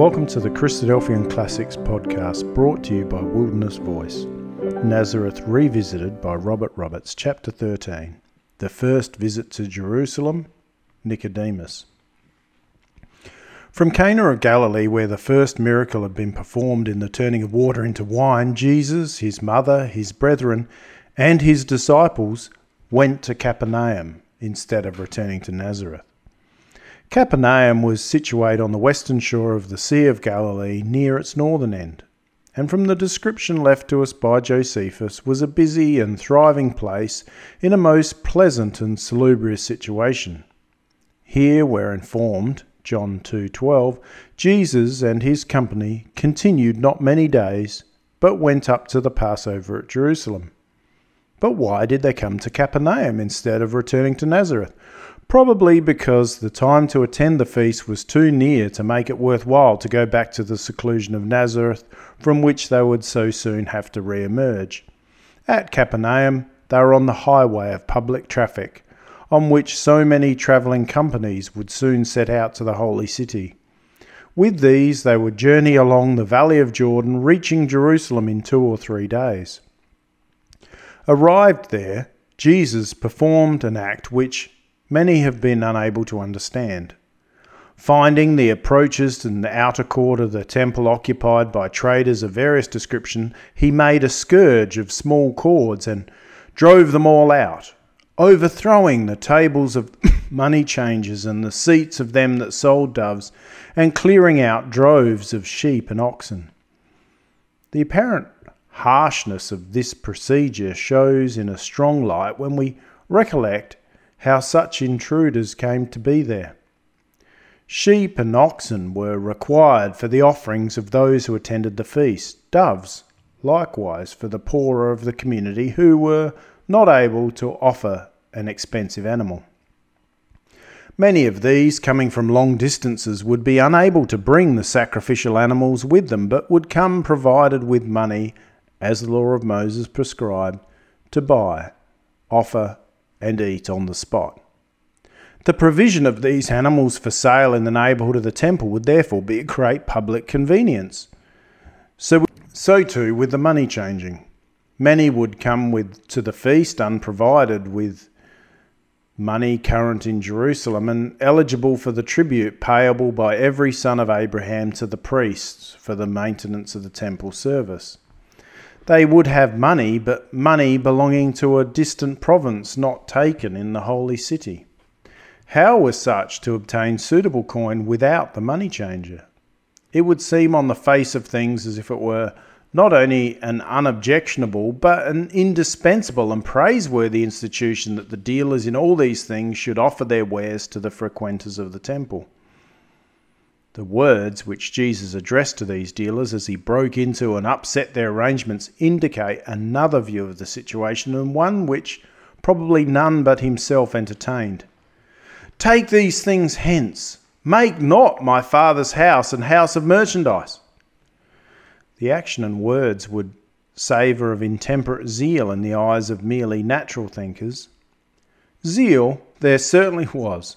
Welcome to the Christadelphian Classics podcast brought to you by Wilderness Voice. Nazareth Revisited by Robert Roberts, Chapter 13 The First Visit to Jerusalem, Nicodemus. From Cana of Galilee, where the first miracle had been performed in the turning of water into wine, Jesus, his mother, his brethren, and his disciples went to Capernaum instead of returning to Nazareth. Capernaum was situated on the western shore of the Sea of Galilee near its northern end, and from the description left to us by Josephus was a busy and thriving place in a most pleasant and salubrious situation. Here we're informed, John 2:12, Jesus and his company continued not many days, but went up to the Passover at Jerusalem. But why did they come to Capernaum instead of returning to Nazareth? Probably because the time to attend the feast was too near to make it worthwhile to go back to the seclusion of Nazareth, from which they would so soon have to re emerge. At Capernaum, they were on the highway of public traffic, on which so many travelling companies would soon set out to the holy city. With these, they would journey along the valley of Jordan, reaching Jerusalem in two or three days. Arrived there, Jesus performed an act which, many have been unable to understand. Finding the approaches to the outer court of the temple occupied by traders of various description, he made a scourge of small cords and drove them all out, overthrowing the tables of money changers and the seats of them that sold doves, and clearing out droves of sheep and oxen. The apparent harshness of this procedure shows in a strong light when we recollect how such intruders came to be there. Sheep and oxen were required for the offerings of those who attended the feast, doves, likewise, for the poorer of the community who were not able to offer an expensive animal. Many of these, coming from long distances, would be unable to bring the sacrificial animals with them, but would come provided with money, as the law of Moses prescribed, to buy, offer, and eat on the spot. The provision of these animals for sale in the neighbourhood of the temple would therefore be a great public convenience. So, so too with the money changing. Many would come with to the feast unprovided with money current in Jerusalem and eligible for the tribute payable by every son of Abraham to the priests for the maintenance of the temple service. They would have money, but money belonging to a distant province not taken in the holy city. How was such to obtain suitable coin without the money changer? It would seem on the face of things as if it were not only an unobjectionable, but an indispensable and praiseworthy institution that the dealers in all these things should offer their wares to the frequenters of the temple. The words which Jesus addressed to these dealers as he broke into and upset their arrangements indicate another view of the situation and one which probably none but himself entertained. Take these things hence. Make not my father's house an house of merchandise. The action and words would savour of intemperate zeal in the eyes of merely natural thinkers. Zeal there certainly was,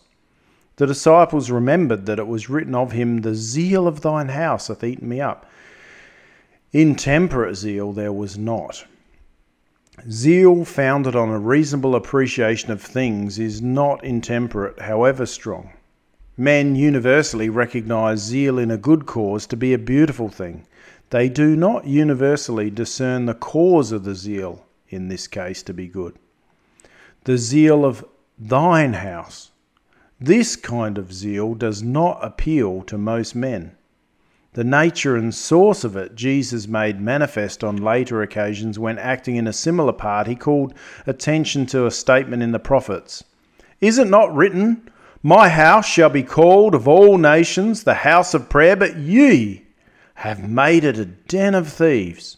the disciples remembered that it was written of him, The zeal of thine house hath eaten me up. Intemperate zeal there was not. Zeal founded on a reasonable appreciation of things is not intemperate, however strong. Men universally recognize zeal in a good cause to be a beautiful thing. They do not universally discern the cause of the zeal, in this case, to be good. The zeal of thine house this kind of zeal does not appeal to most men. The nature and source of it Jesus made manifest on later occasions when acting in a similar part. He called attention to a statement in the prophets Is it not written, My house shall be called of all nations the house of prayer, but ye have made it a den of thieves?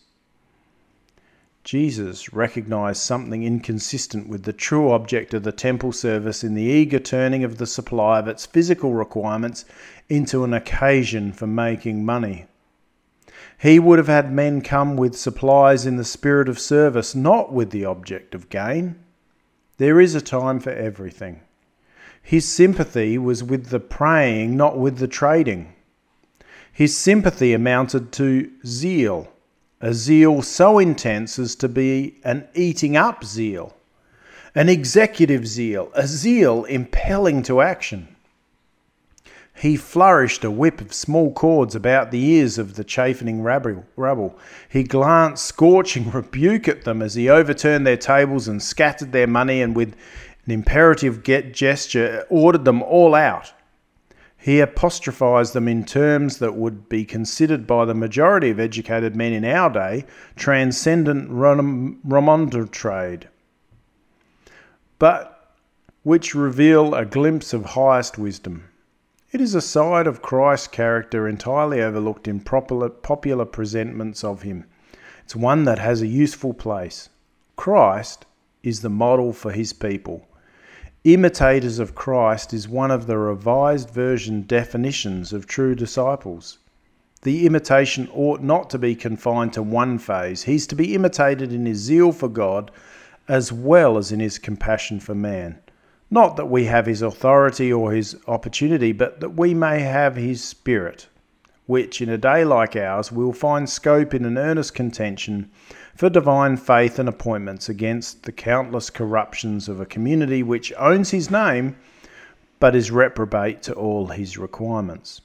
Jesus recognized something inconsistent with the true object of the temple service in the eager turning of the supply of its physical requirements into an occasion for making money. He would have had men come with supplies in the spirit of service, not with the object of gain. There is a time for everything. His sympathy was with the praying, not with the trading. His sympathy amounted to zeal, a zeal so intense as to be an eating up zeal, an executive zeal, a zeal impelling to action. He flourished a whip of small cords about the ears of the chafing rabble. He glanced scorching rebuke at them as he overturned their tables and scattered their money, and with an imperative gesture ordered them all out. He apostrophized them in terms that would be considered by the majority of educated men in our day transcendent remonstrade, but which reveal a glimpse of highest wisdom. It is a side of Christ's character entirely overlooked in popular presentments of him. It's one that has a useful place. Christ is the model for his people. Imitators of Christ is one of the revised version definitions of true disciples. The imitation ought not to be confined to one phase. He's to be imitated in his zeal for God as well as in his compassion for man. Not that we have his authority or his opportunity, but that we may have his spirit, which in a day like ours will find scope in an earnest contention for divine faith and appointments against the countless corruptions of a community which owns his name but is reprobate to all his requirements.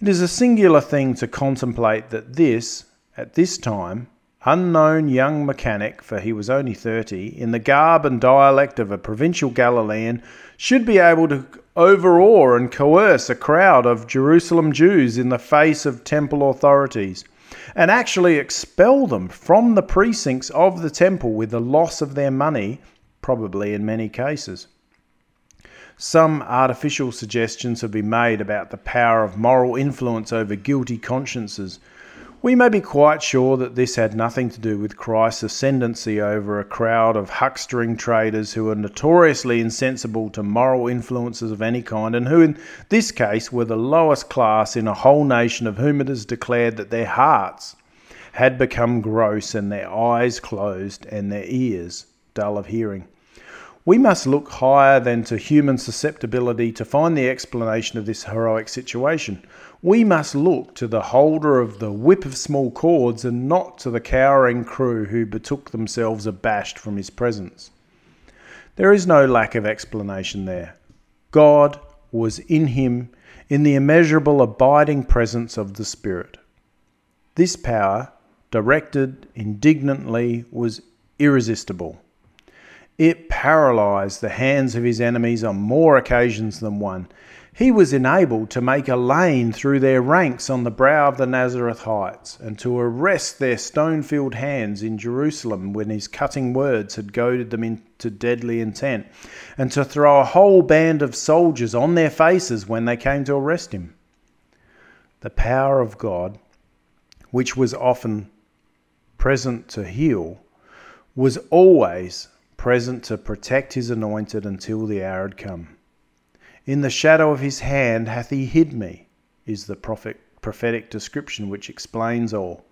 It is a singular thing to contemplate that this, at this time, unknown young mechanic, for he was only thirty, in the garb and dialect of a provincial Galilean, should be able to overawe and coerce a crowd of Jerusalem Jews in the face of temple authorities and actually expel them from the precincts of the temple with the loss of their money, probably in many cases. Some artificial suggestions have been made about the power of moral influence over guilty consciences we may be quite sure that this had nothing to do with Christ's ascendancy over a crowd of huckstering traders who are notoriously insensible to moral influences of any kind, and who, in this case, were the lowest class in a whole nation of whom it is declared that their hearts had become gross and their eyes closed and their ears dull of hearing. We must look higher than to human susceptibility to find the explanation of this heroic situation. We must look to the holder of the whip of small cords and not to the cowering crew who betook themselves abashed from his presence. There is no lack of explanation there. God was in him in the immeasurable abiding presence of the Spirit. This power, directed indignantly, was irresistible. It paralyzed the hands of his enemies on more occasions than one. He was enabled to make a lane through their ranks on the brow of the Nazareth heights, and to arrest their stone filled hands in Jerusalem when his cutting words had goaded them into deadly intent, and to throw a whole band of soldiers on their faces when they came to arrest him. The power of God, which was often present to heal, was always present to protect his anointed until the hour had come. In the shadow of his hand hath he hid me, is the prophet, prophetic description which explains all.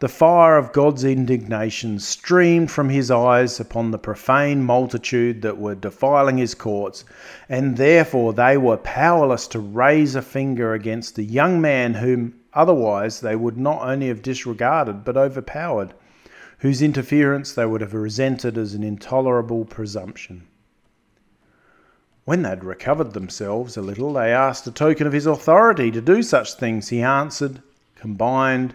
The fire of God's indignation streamed from his eyes upon the profane multitude that were defiling his courts, and therefore they were powerless to raise a finger against the young man whom otherwise they would not only have disregarded but overpowered whose interference they would have resented as an intolerable presumption. When they had recovered themselves a little, they asked a token of his authority to do such things. He answered, combined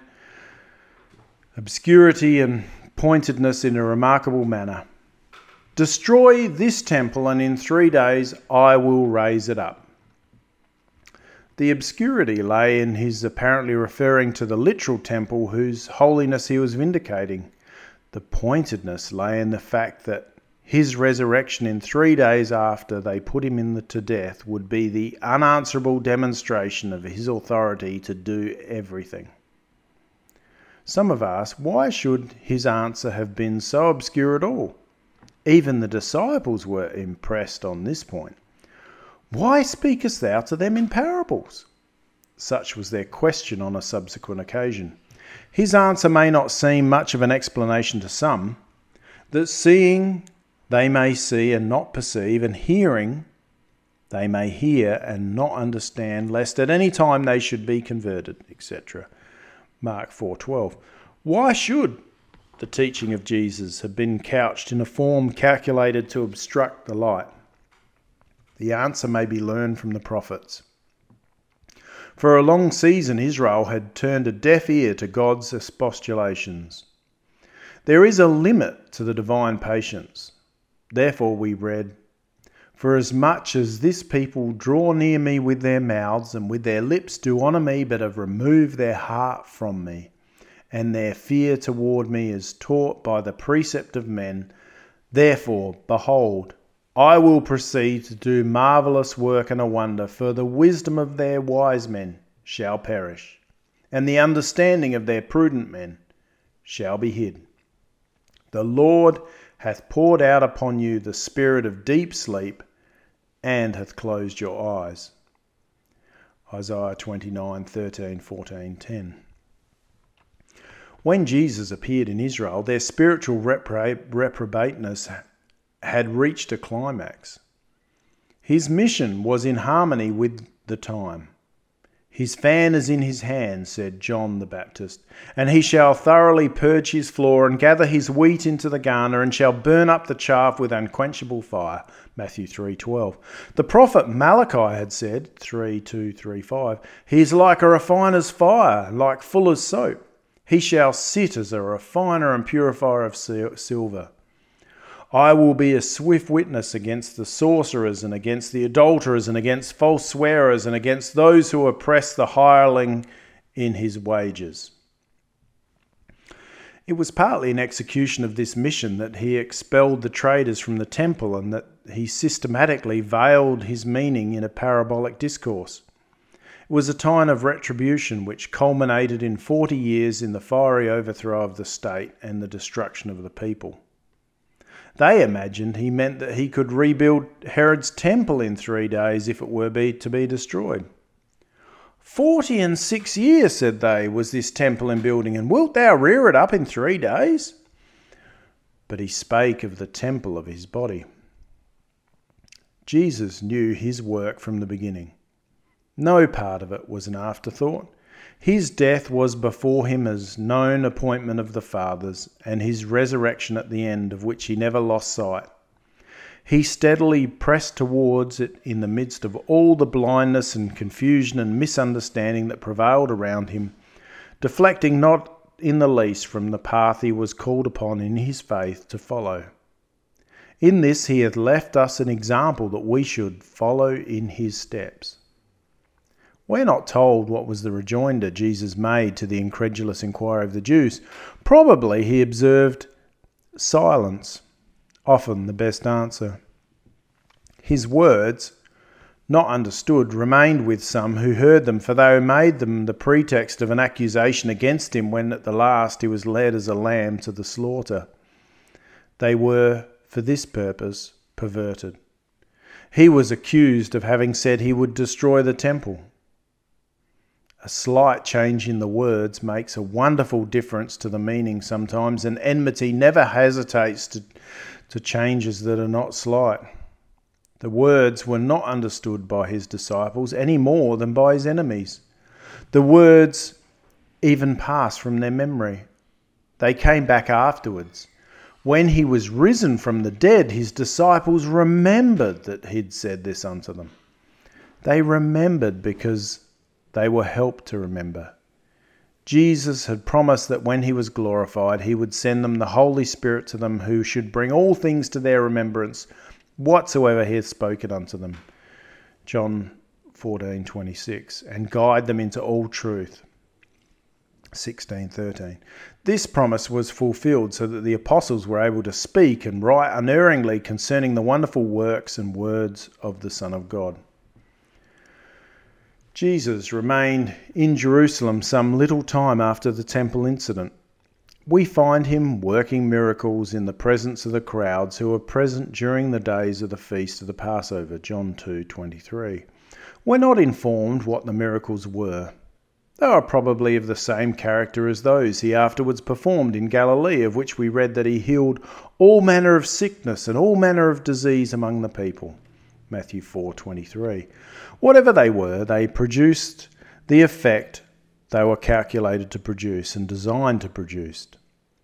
obscurity and pointedness in a remarkable manner. Destroy this temple, and in three days I will raise it up. The obscurity lay in his apparently referring to the literal temple whose holiness he was vindicating. The pointedness lay in the fact that his resurrection in three days after they put him in the, to death would be the unanswerable demonstration of his authority to do everything. Some have asked, why should his answer have been so obscure at all? Even the disciples were impressed on this point. Why speakest thou to them in parables? Such was their question on a subsequent occasion. His answer may not seem much of an explanation to some, that seeing they may see and not perceive, and hearing they may hear and not understand, lest at any time they should be converted, etc. Mark 4:12. Why should the teaching of Jesus have been couched in a form calculated to obstruct the light? The answer may be learned from the prophets. For a long season, Israel had turned a deaf ear to God's expostulations. There is a limit to the divine patience. Therefore, we read, For as much as this people draw near me with their mouths and with their lips do honour me, but have removed their heart from me, and their fear toward me is taught by the precept of men, therefore, behold, I will proceed to do marvellous work and a wonder, for the wisdom of their wise men shall perish, and the understanding of their prudent men shall be hid. The Lord hath poured out upon you the spirit of deep sleep, and hath closed your eyes. Isaiah 29 13, 14, 10. When Jesus appeared in Israel, their spiritual reprobateness had reached a climax. His mission was in harmony with the time. His fan is in his hand, said John the Baptist, and he shall thoroughly purge his floor and gather his wheat into the garner and shall burn up the chaff with unquenchable fire. Matthew 3:12. The prophet Malachi had said 3:2-3:5, he is like a refiner's fire, like fuller's soap. He shall sit as a refiner and purifier of silver. I will be a swift witness against the sorcerers and against the adulterers and against false swearers and against those who oppress the hireling in his wages. It was partly in execution of this mission that he expelled the traders from the temple and that he systematically veiled his meaning in a parabolic discourse. It was a time of retribution which culminated in 40 years in the fiery overthrow of the state and the destruction of the people. They imagined he meant that he could rebuild Herod's temple in three days if it were be to be destroyed. Forty and six years, said they, was this temple in building, and wilt thou rear it up in three days? But he spake of the temple of his body. Jesus knew his work from the beginning. No part of it was an afterthought. His death was before him as known appointment of the Father's, and his resurrection at the end, of which he never lost sight. He steadily pressed towards it in the midst of all the blindness and confusion and misunderstanding that prevailed around him, deflecting not in the least from the path he was called upon in his faith to follow. In this he hath left us an example that we should follow in his steps. We're not told what was the rejoinder Jesus made to the incredulous inquiry of the Jews. Probably he observed silence, often the best answer. His words, not understood, remained with some who heard them, for they made them the pretext of an accusation against him when at the last he was led as a lamb to the slaughter. They were, for this purpose, perverted. He was accused of having said he would destroy the temple. A slight change in the words makes a wonderful difference to the meaning sometimes, and enmity never hesitates to, to changes that are not slight. The words were not understood by his disciples any more than by his enemies. The words even passed from their memory. They came back afterwards. When he was risen from the dead, his disciples remembered that he'd said this unto them. They remembered because they were helped to remember. Jesus had promised that when he was glorified, he would send them the Holy Spirit to them, who should bring all things to their remembrance, whatsoever he hath spoken unto them. John 14:26, and guide them into all truth. 16:13. This promise was fulfilled so that the apostles were able to speak and write unerringly concerning the wonderful works and words of the Son of God. Jesus remained in Jerusalem some little time after the temple incident. We find him working miracles in the presence of the crowds who were present during the days of the feast of the Passover, John 2:23. We're not informed what the miracles were. They are probably of the same character as those he afterwards performed in Galilee, of which we read that he healed all manner of sickness and all manner of disease among the people. Matthew 4:23. Whatever they were, they produced the effect they were calculated to produce and designed to produce.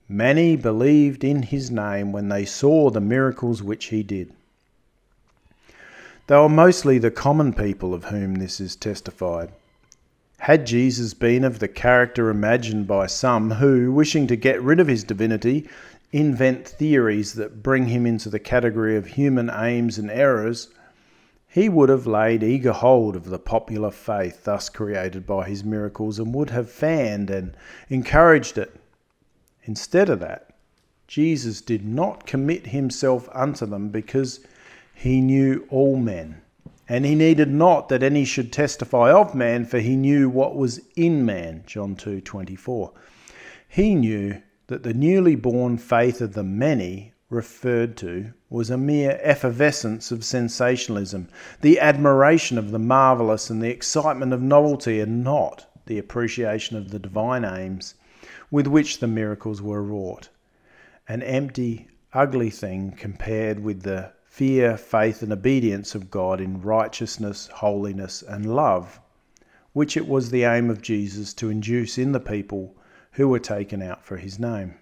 Many believed in his name when they saw the miracles which he did. They were mostly the common people of whom this is testified. Had Jesus been of the character imagined by some who, wishing to get rid of his divinity, invent theories that bring him into the category of human aims and errors, he would have laid eager hold of the popular faith thus created by his miracles and would have fanned and encouraged it. Instead of that, Jesus did not commit himself unto them because he knew all men, and he needed not that any should testify of man, for he knew what was in man. John 2:24. He knew that the newly born faith of the many referred to was a mere effervescence of sensationalism, the admiration of the marvellous and the excitement of novelty, and not the appreciation of the divine aims with which the miracles were wrought. An empty, ugly thing compared with the fear, faith, and obedience of God in righteousness, holiness, and love, which it was the aim of Jesus to induce in the people who were taken out for his name.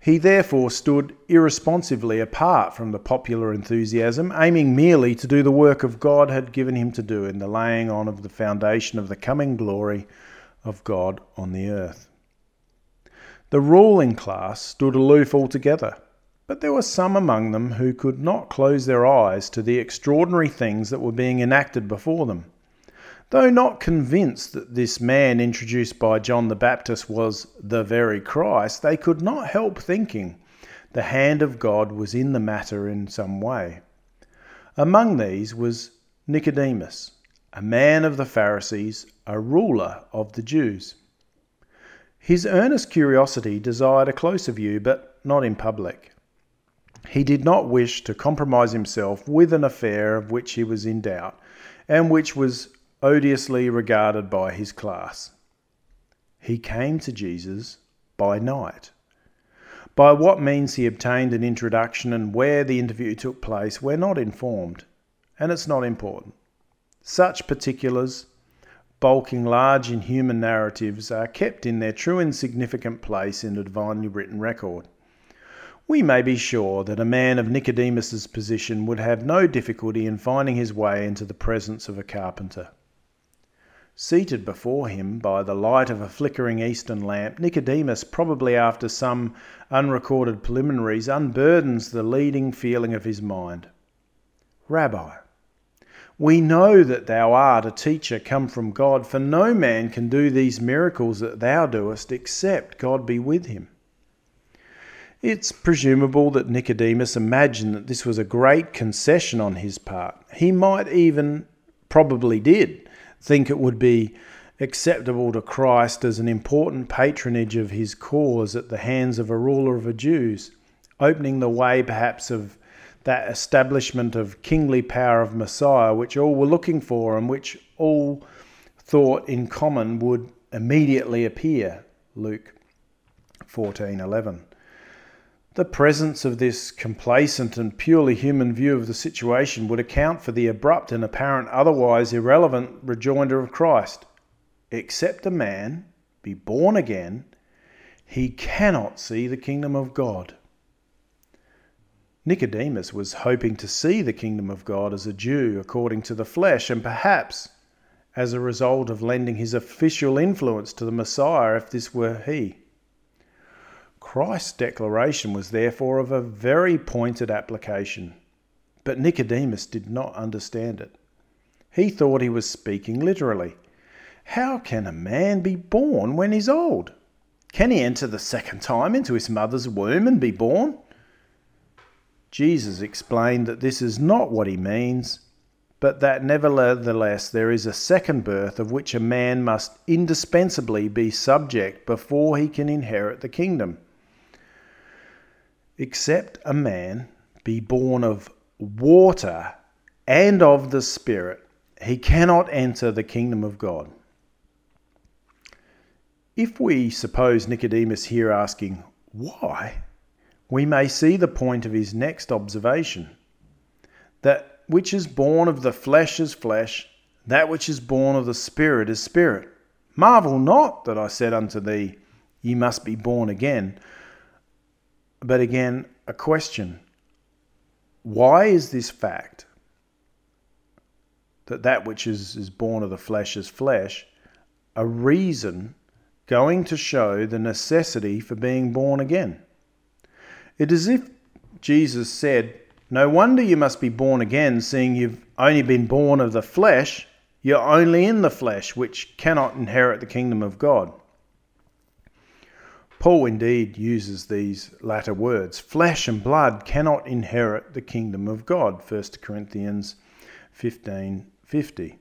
He therefore stood irresponsively apart from the popular enthusiasm, aiming merely to do the work of God had given him to do in the laying on of the foundation of the coming glory of God on the earth. The ruling class stood aloof altogether but there were some among them who could not close their eyes to the extraordinary things that were being enacted before them. Though not convinced that this man introduced by John the Baptist was the very Christ, they could not help thinking the hand of God was in the matter in some way. Among these was Nicodemus, a man of the Pharisees, a ruler of the Jews. His earnest curiosity desired a closer view, but not in public. He did not wish to compromise himself with an affair of which he was in doubt, and which was odiously regarded by his class. He came to Jesus by night. By what means he obtained an introduction and where the interview took place, we're not informed, and it's not important. Such particulars, bulking large in human narratives, are kept in their true and significant place in the divinely written record we may be sure that a man of Nicodemus's position would have no difficulty in finding his way into the presence of a carpenter. Seated before him by the light of a flickering eastern lamp, Nicodemus, probably after some unrecorded preliminaries, unburdens the leading feeling of his mind. Rabbi, we know that thou art a teacher come from God, for no man can do these miracles that thou doest except God be with him. It's presumable that Nicodemus imagined that this was a great concession on his part. He might even, probably did, think it would be acceptable to Christ as an important patronage of his cause at the hands of a ruler of the Jews, opening the way perhaps of that establishment of kingly power of Messiah which all were looking for and which all thought in common would immediately appear. Luke 14:11. The presence of this complacent and purely human view of the situation would account for the abrupt and apparent otherwise irrelevant rejoinder of Christ. Except a man be born again, he cannot see the kingdom of God. Nicodemus was hoping to see the kingdom of God as a Jew according to the flesh, and perhaps as a result of lending his official influence to the Messiah if this were he. Christ's declaration was therefore of a very pointed application, but Nicodemus did not understand it. He thought he was speaking literally. How can a man be born when he's old? Can he enter the second time into his mother's womb and be born? Jesus explained that this is not what he means, but that nevertheless there is a second birth of which a man must indispensably be subject before he can inherit the kingdom except a man be born of water and of the Spirit, he cannot enter the kingdom of God. If we suppose Nicodemus here asking, Why? we may see the point of his next observation that which is born of the flesh is flesh, that which is born of the Spirit is spirit. Marvel not that I said unto thee, Ye must be born again. But again, a question Why is this fact that that which is, is born of the flesh is flesh a reason going to show the necessity for being born again? It is if Jesus said, No wonder you must be born again, seeing you've only been born of the flesh. You're only in the flesh, which cannot inherit the kingdom of God. Paul indeed uses these latter words flesh and blood cannot inherit the kingdom of God. 1 Corinthians 15:50.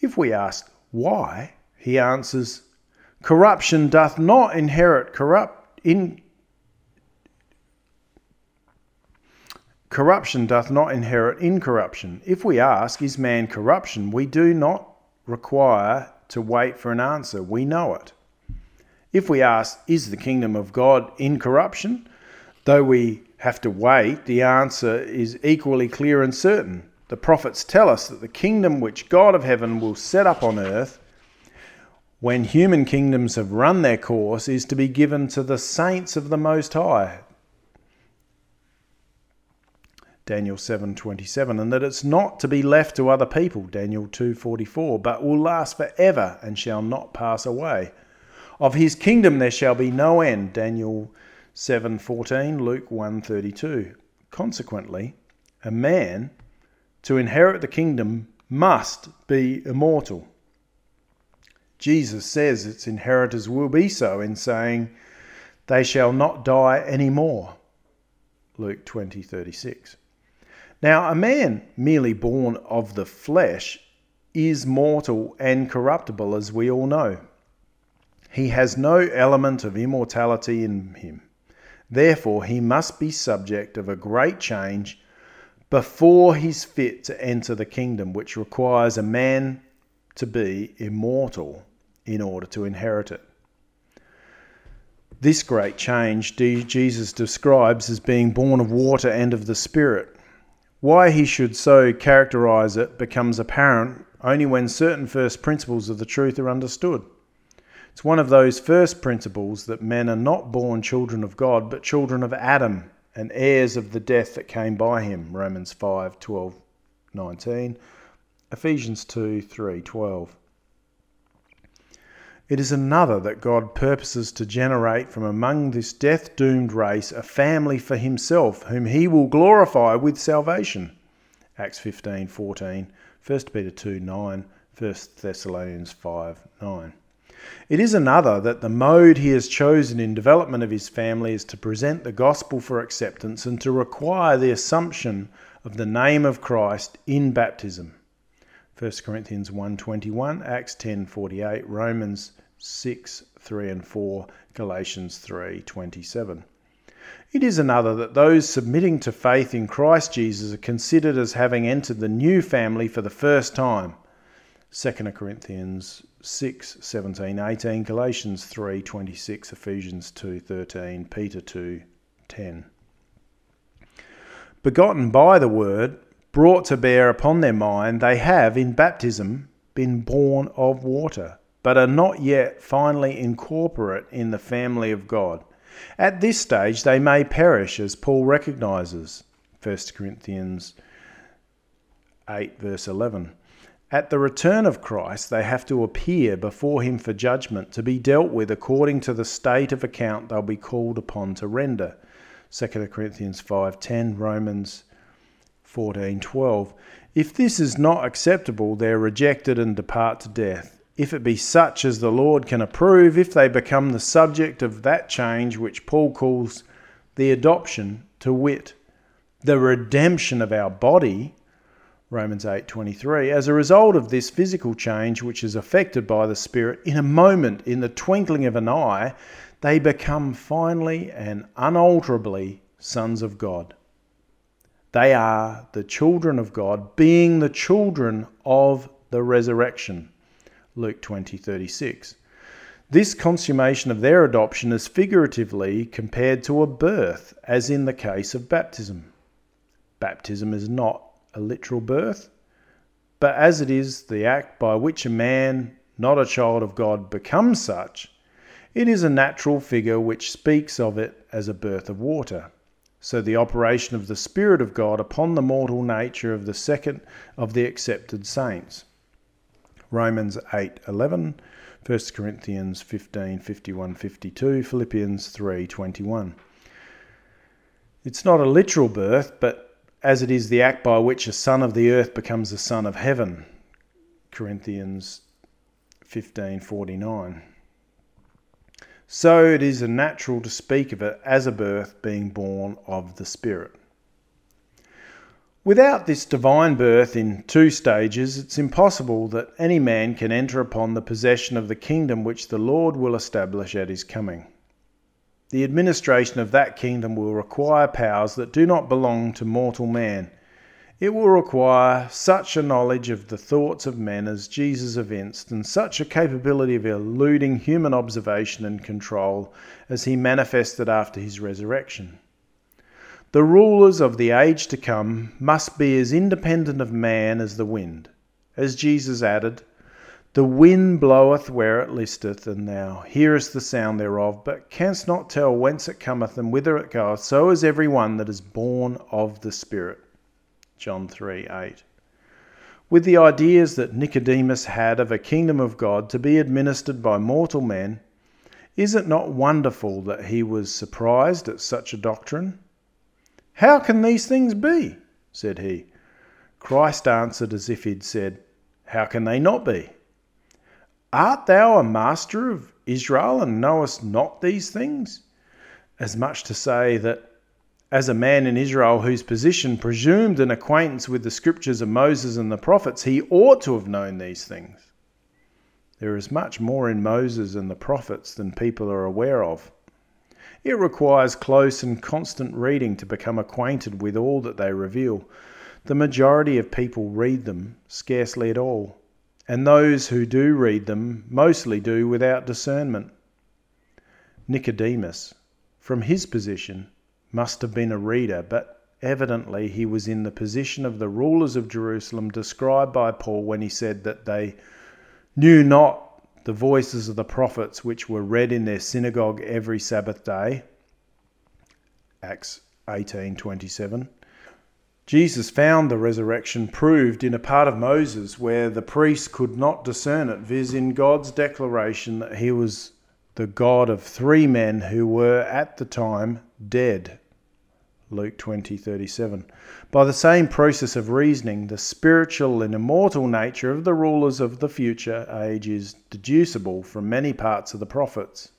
If we ask why, he answers, corruption doth not inherit corrupt in Corruption doth not inherit incorruption. If we ask, Is man corruption? we do not require to wait for an answer. We know it. If we ask, Is the kingdom of God in corruption? Though we have to wait, the answer is equally clear and certain. The prophets tell us that the kingdom which God of heaven will set up on earth, when human kingdoms have run their course, is to be given to the saints of the Most High. Daniel 7:27 and that it's not to be left to other people Daniel 2:44 but will last forever and shall not pass away of his kingdom there shall be no end Daniel 7:14 Luke 1:32 consequently a man to inherit the kingdom must be immortal. Jesus says its inheritors will be so in saying they shall not die any more Luke 20:36 now, a man merely born of the flesh is mortal and corruptible, as we all know. He has no element of immortality in him. Therefore, he must be subject of a great change before he's fit to enter the kingdom, which requires a man to be immortal in order to inherit it. This great change Jesus describes as being born of water and of the Spirit. Why he should so characterize it becomes apparent only when certain first principles of the truth are understood. It's one of those first principles that men are not born children of God, but children of Adam and heirs of the death that came by him. Romans 5 12, 19, Ephesians 2 3 12. It is another that God purposes to generate from among this death doomed race a family for himself, whom he will glorify with salvation. Acts 15 14, 1 Peter 2 9, 1 Thessalonians 5 9. It is another that the mode he has chosen in development of his family is to present the gospel for acceptance and to require the assumption of the name of Christ in baptism. 1 Corinthians 1.21, Acts 10.48, Romans 6, 3 and 4, Galatians 3.27. It is another that those submitting to faith in Christ Jesus are considered as having entered the new family for the first time. 2 Corinthians 6, 17, 18, Galatians 3, 26, Ephesians 2, 13, Peter 2, 10. Begotten by the Word, brought to bear upon their mind, they have, in baptism, been born of water, but are not yet finally incorporate in the family of God. At this stage, they may perish, as Paul recognizes. 1 Corinthians 8, verse 11. At the return of Christ, they have to appear before him for judgment, to be dealt with according to the state of account they'll be called upon to render. 2 Corinthians 5:10, Romans 14:12 If this is not acceptable they are rejected and depart to death if it be such as the Lord can approve if they become the subject of that change which Paul calls the adoption to wit the redemption of our body Romans 8:23 as a result of this physical change which is effected by the spirit in a moment in the twinkling of an eye they become finally and unalterably sons of God they are the children of God, being the children of the resurrection. Luke 20:36. This consummation of their adoption is figuratively compared to a birth, as in the case of baptism. Baptism is not a literal birth, but as it is the act by which a man, not a child of God, becomes such, it is a natural figure which speaks of it as a birth of water. So the operation of the Spirit of God upon the mortal nature of the second of the accepted saints. Romans 8 11, 1 Corinthians 15 51 52, Philippians 3 21. It's not a literal birth, but as it is the act by which a son of the earth becomes a son of heaven. Corinthians 15:49. So it is natural to speak of it as a birth being born of the Spirit. Without this divine birth in two stages, it's impossible that any man can enter upon the possession of the kingdom which the Lord will establish at his coming. The administration of that kingdom will require powers that do not belong to mortal man. It will require such a knowledge of the thoughts of men as Jesus evinced, and such a capability of eluding human observation and control as he manifested after his resurrection. The rulers of the age to come must be as independent of man as the wind. As Jesus added, the wind bloweth where it listeth, and thou hearest the sound thereof, but canst not tell whence it cometh and whither it goeth. So is every one that is born of the Spirit. John 3 8. With the ideas that Nicodemus had of a kingdom of God to be administered by mortal men, is it not wonderful that he was surprised at such a doctrine? How can these things be? said he. Christ answered as if he'd said, How can they not be? Art thou a master of Israel and knowest not these things? As much to say that as a man in Israel whose position presumed an acquaintance with the scriptures of Moses and the prophets, he ought to have known these things. There is much more in Moses and the prophets than people are aware of. It requires close and constant reading to become acquainted with all that they reveal. The majority of people read them scarcely at all and those who do read them mostly do without discernment. Nicodemus, from his position, must have been a reader, but evidently he was in the position of the rulers of Jerusalem described by Paul when he said that they knew not the voices of the prophets which were read in their synagogue every Sabbath day. Acts 18:27 Jesus found the resurrection proved in a part of Moses where the priests could not discern it, viz., in God's declaration that he was the God of three men who were at the time dead. Luke 20:37. By the same process of reasoning, the spiritual and immortal nature of the rulers of the future age is deducible from many parts of the prophets.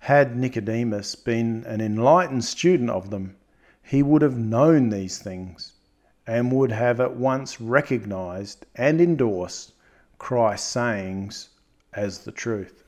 Had Nicodemus been an enlightened student of them, he would have known these things and would have at once recognized and endorsed Christ's sayings as the truth.